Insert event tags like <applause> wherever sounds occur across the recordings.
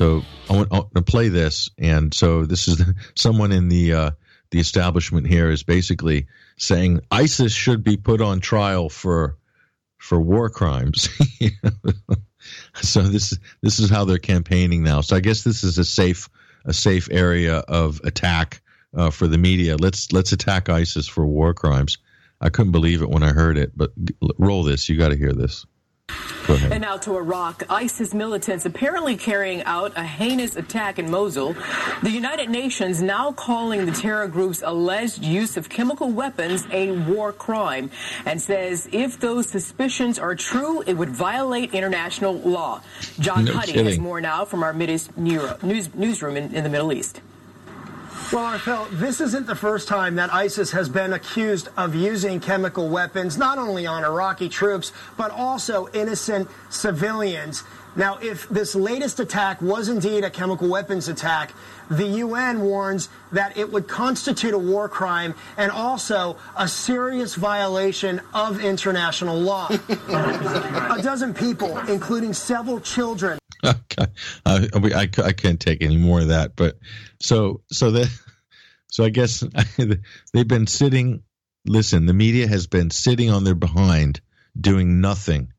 so I want, I want to play this, and so this is <laughs> someone in the uh, the establishment here is basically saying ISIS should be put on trial for for war crimes. <laughs> so this this is how they're campaigning now. So I guess this is a safe a safe area of attack uh, for the media. Let's let's attack ISIS for war crimes. I couldn't believe it when I heard it, but roll this. You got to hear this. And now to Iraq. ISIS militants apparently carrying out a heinous attack in Mosul. The United Nations now calling the terror group's alleged use of chemical weapons a war crime and says if those suspicions are true, it would violate international law. John No Cuddy has more now from our news, newsroom in, in the Middle East. Well, Arthel, this isn't the first time that ISIS has been accused of using chemical weapons, not only on Iraqi troops, but also innocent civilians. Now, if this latest attack was indeed a chemical weapons attack, the UN warns that it would constitute a war crime and also a serious violation of international law. <laughs> a dozen people, including several children, <laughs> okay. We- I, I can't take any more of that. But so so that <laughs> so I guess <laughs> they've been sitting. Listen, the media has been sitting on their behind, doing nothing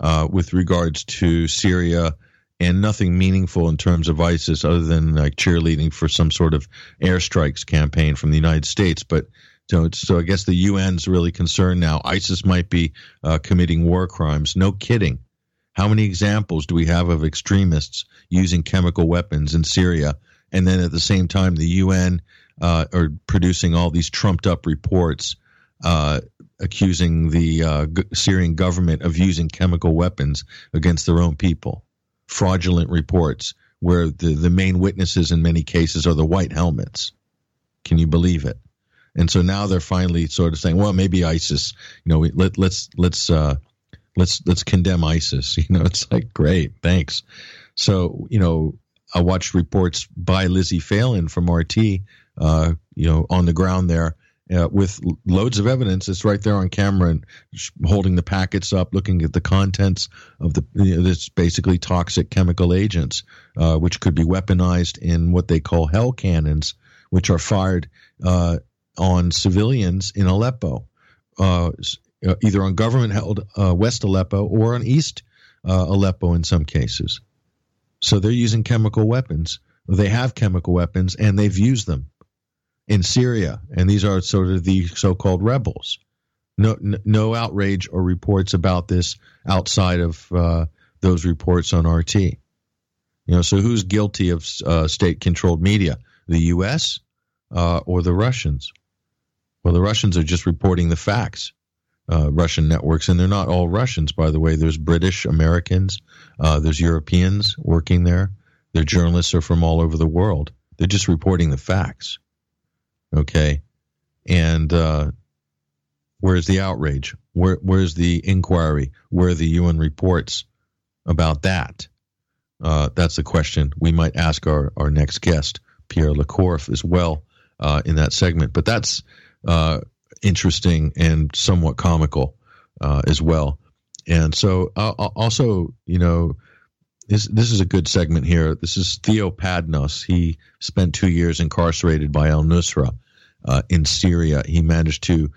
uh, with regards to Syria and nothing meaningful in terms of ISIS, other than like cheerleading for some sort of airstrikes campaign from the United States. But so, so I guess the UN's really concerned now. ISIS might be uh, committing war crimes. No kidding. How many examples do we have of extremists using chemical weapons in Syria? And then at the same time, the UN uh, are producing all these trumped up reports uh, accusing the uh, g- Syrian government of using chemical weapons against their own people. Fraudulent reports where the, the main witnesses in many cases are the white helmets. Can you believe it? And so now they're finally sort of saying, well, maybe ISIS, you know, let, let's, let's, uh, let's let's condemn ISIS. <laughs> You know, it's like great, thanks. So you know, I watched reports by Lizzie Phelan from RT, uh, you know, on the ground there uh, with loads of evidence. It's right there on camera and holding the packets up, looking at the contents of the you know, this basically toxic chemical agents, uh, which could be weaponized in what they call hell cannons, which are fired uh, on civilians in Aleppo. Uh, either on government held uh, West Aleppo or on East uh, Aleppo in some cases. So they're using chemical weapons. They have chemical weapons and they've used them in Syria. And these are sort of the so called rebels. No, no outrage or reports about this outside of uh, those reports on RT. You know, so who's guilty of uh, state controlled media? The U.S. Uh, or the Russians? Well, the Russians are just reporting the facts uh, Russian networks, and they're not all Russians, by the way. There's British, Americans, uh, there's Europeans working there. Their journalists are from all over the world. They're just reporting the facts. Okay, and uh, where's the outrage? Where where's the inquiry? Where are the UN reports about that? Uh, that's the question we might ask our, our next guest, Pierre Le Corf, as well uh, in that segment. But that's uh, interesting and somewhat comical uh, as well. And so, uh, uh, also, you know, this this is a good segment here. This is Theo Padnos. He spent two years incarcerated by Al Nusra uh, in Syria. He managed to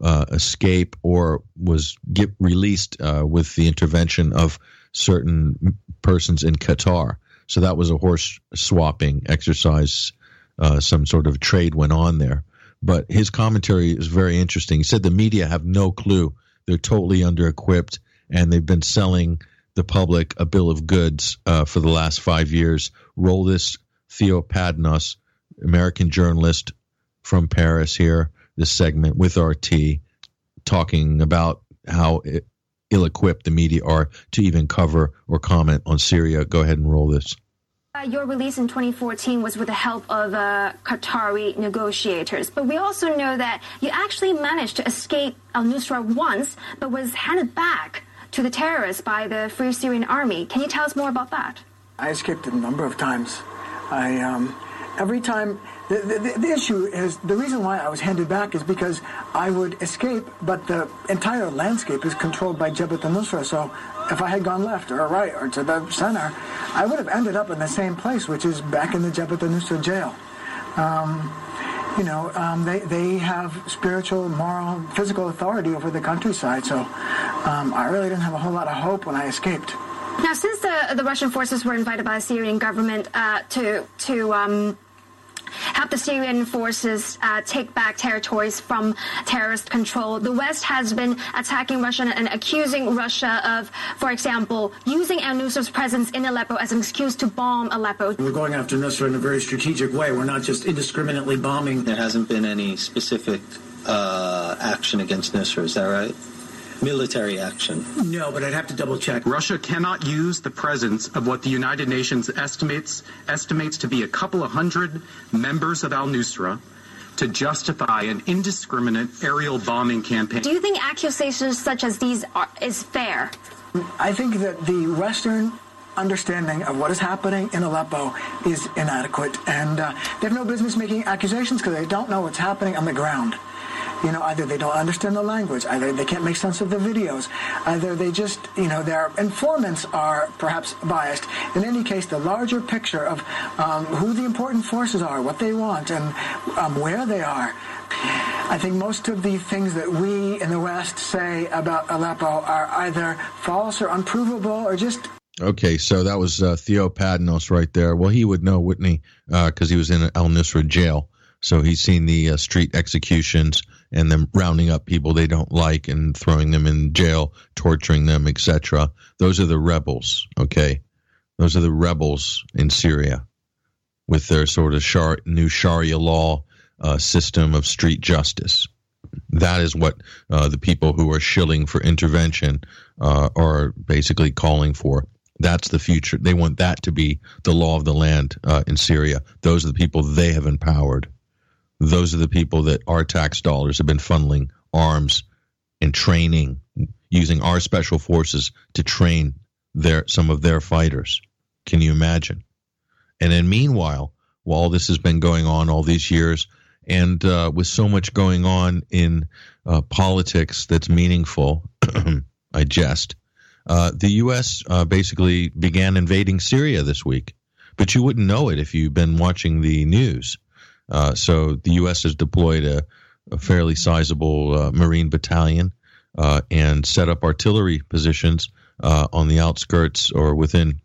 uh, escape or was get released uh, with the intervention of certain persons in Qatar. So that was a horse swapping exercise. Some sort of trade went on there but his commentary is very interesting. He said the media have no clue. They're totally under equipped and they've been selling the public a bill of goods uh, for the last five years. Roll this Theo Padnos, American journalist from Paris here, this segment with RT, talking about how ill equipped the media are to even cover or comment on Syria. Go ahead and roll this. Uh, your release in 2014 was with the help of uh, Qatari negotiators, but we also know that you actually managed to escape al Nusra once, but was handed back to the terrorists by the Free Syrian Army. Can you tell us more about that? I escaped a number of times. I um, every time the, the, the, issue is the reason why I was handed back is because I would escape, but the entire landscape is controlled by Jabhat al-Nusra. So if I had gone left or right or to the center, I would have ended up in the same place, which is back in the Jabhat al-Nusra jail. Um, you know, um, they, they have spiritual, moral, physical authority over the countryside. So um, I really didn't have a whole lot of hope when I escaped. Now, since the, the Russian forces were invited by the Syrian government uh, to to um, help the Syrian forces uh, take back territories from terrorist control. The West has been attacking Russia and accusing Russia of, for example, using al Nusra's presence in Aleppo as an excuse to bomb Aleppo. We're going after Nusra in a very strategic way. We're not just indiscriminately bombing. There hasn't been any specific uh, action against Nusra, is that right? Military action. No, but I'd have to double check. Russia cannot use the presence of what the United Nations estimates estimates to be a couple of hundred members of al-Nusra to justify an indiscriminate aerial bombing campaign. Do you think accusations such as these are, is fair? I think that the Western understanding of what is happening in Aleppo is inadequate, and uh, they have no business making accusations because they don't know what's happening on the ground. You know, either they don't understand the language, either they can't make sense of the videos, either they just, you know, their informants are perhaps biased. In any case, the larger picture of um, who the important forces are, what they want, and um, where they are. I think most of the things that we in the West say about Aleppo are either false or unprovable or just Okay, so that was uh, Theo Padnos right there. Well, he would know, he? Because uh, he was in Al Nusra jail. So he's seen the uh, street executions and them rounding up people they don't like and throwing them in jail, torturing them, etc. Those are the rebels, okay? Those are the rebels in Syria with their sort of shar- new Sharia law uh, system of street justice. That is what uh, the people who are shilling for intervention uh, are basically calling for. That's the future. They want that to be the law of the land uh, in Syria. Those are the people they have empowered those are the people that our tax dollars have been funneling arms and training using our special forces to train their some of their fighters. Can you imagine? And then meanwhile, while this has been going on all these years, and uh, with so much going on in uh, politics that's meaningful, <clears throat> I jest. Uh, the U.S. Uh, basically began invading Syria this week, but you wouldn't know it if you've been watching the news. Uh, so the U.S. has deployed a, a fairly sizable uh, Marine battalion uh, and set up artillery positions uh, on the outskirts or within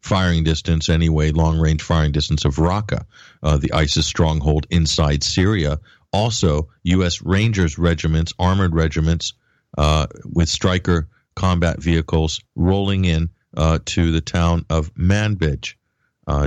firing distance, anyway, long range firing distance of Raqqa, uh, the ISIS stronghold inside Syria. Also, U.S. Rangers regiments, armored regiments with Stryker combat vehicles rolling in to the town of Manbij.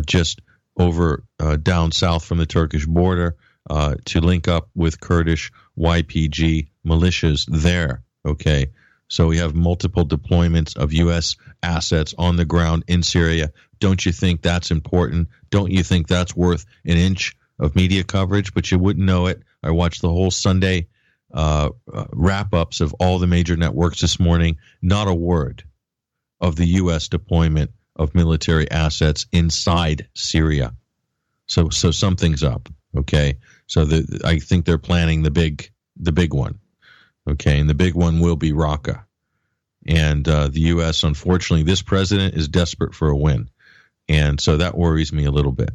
just over uh, down south from the Turkish border uh, to link up with Kurdish YPG militias there. Okay. So we have multiple deployments of U.S. assets on the ground in Syria. Don't you think that's important? Don't you think that's worth an inch of media coverage? But you wouldn't know it. I watched the whole Sunday uh, uh wrap ups of all the major networks this morning. Not a word of the U.S. deployment of military assets inside Syria. So so something's up. Okay. So the, I think they're planning the big the big one. Okay, and the big one will be Raqqa. And uh, the U.S. Unfortunately, this president is desperate for a win, and so that worries me a little bit.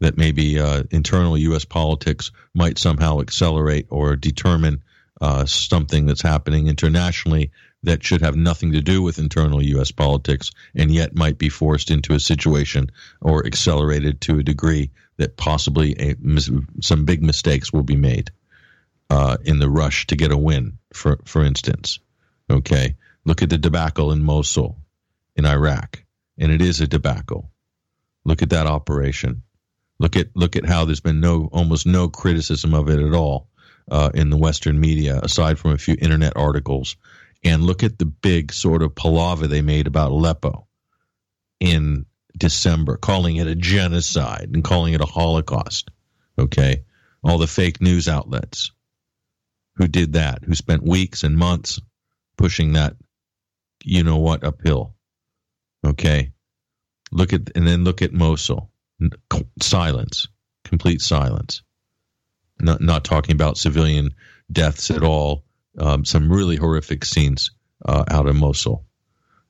That maybe uh, internal U.S. politics might somehow accelerate or determine uh, something that's happening internationally that should have nothing to do with internal U.S. politics and yet might be forced into a situation or accelerated to a degree that possibly a, some big mistakes will be made uh, in the rush to get a win, for, for instance. Okay. Look at the debacle in Mosul in Iraq, and it is a debacle. Look at that operation. Look at look at how there's been no almost no criticism of it at all uh, in the Western media, aside from a few internet articles and look at the big sort of palaver they made about Aleppo in December, calling it a genocide and calling it a Holocaust. Okay. All the fake news outlets who did that, who spent weeks and months pushing that, you know what, uphill. Okay. Look at, and then look at Mosul. Silence. complete silence. Not not talking about civilian deaths at all. Um, some really horrific scenes uh, out of Mosul.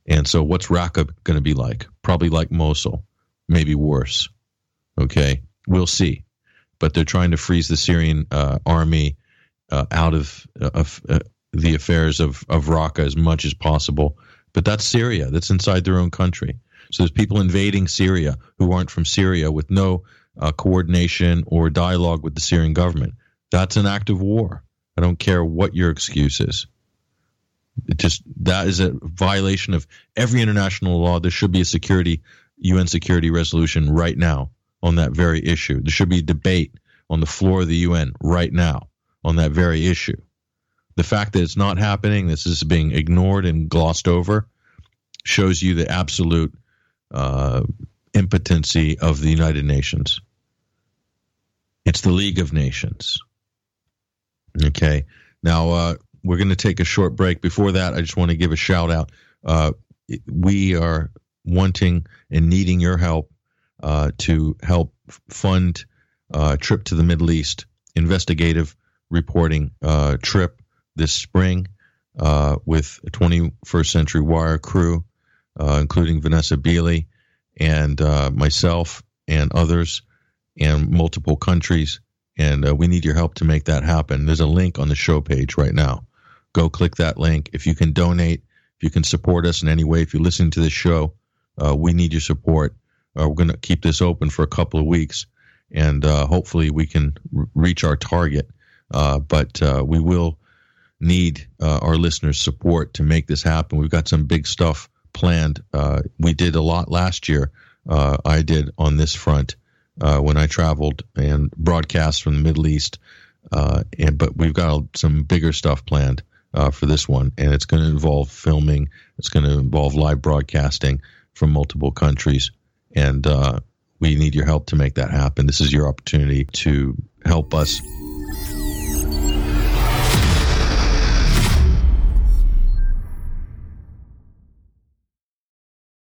And so, what's Raqqa going to be like? Probably like Mosul, maybe worse. Okay, we'll see. But they're trying to freeze the Syrian uh, army uh, out of, of uh, the affairs of, of Raqqa as much as possible. But that's Syria. That's inside their own country. So there's people invading Syria who aren't from Syria with no uh, coordination or dialogue with the Syrian government. That's an act of war. I don't care what your excuse is. It just that is a violation of every international law. There should be a security UN security resolution right now on that very issue. There should be a debate on the floor of the UN right now on that very issue. The fact that it's not happening, this is being ignored and glossed over, shows you the absolute uh, impotency of the United Nations. It's the League of Nations. Okay. Now, uh, we're going to take a short break. Before that, I just want to give a shout out. Uh, we are wanting and needing your help uh, to help fund a uh, trip to the Middle East, investigative reporting uh, trip this spring uh, with a 21st Century Wire crew, including Vanessa Beeley and myself and others, and multiple countries. And we need your help to make that happen. There's a link on the show page right now go click that link. If you can donate, if you can support us in any way, if you're listening to this show, uh, we need your support. Uh, we're going to keep this open for a couple of weeks, and uh, hopefully we can r- reach our target. Uh, but uh, we will need uh, our listeners' support to make this happen. We've got some big stuff planned. we did a lot last year. I did on this front when I traveled and broadcast from the Middle East. and but we've got some bigger stuff planned uh, for this one, and it's going to involve filming. It's going to involve live broadcasting from multiple countries, and uh, we need your help to make that happen. This is your opportunity to help us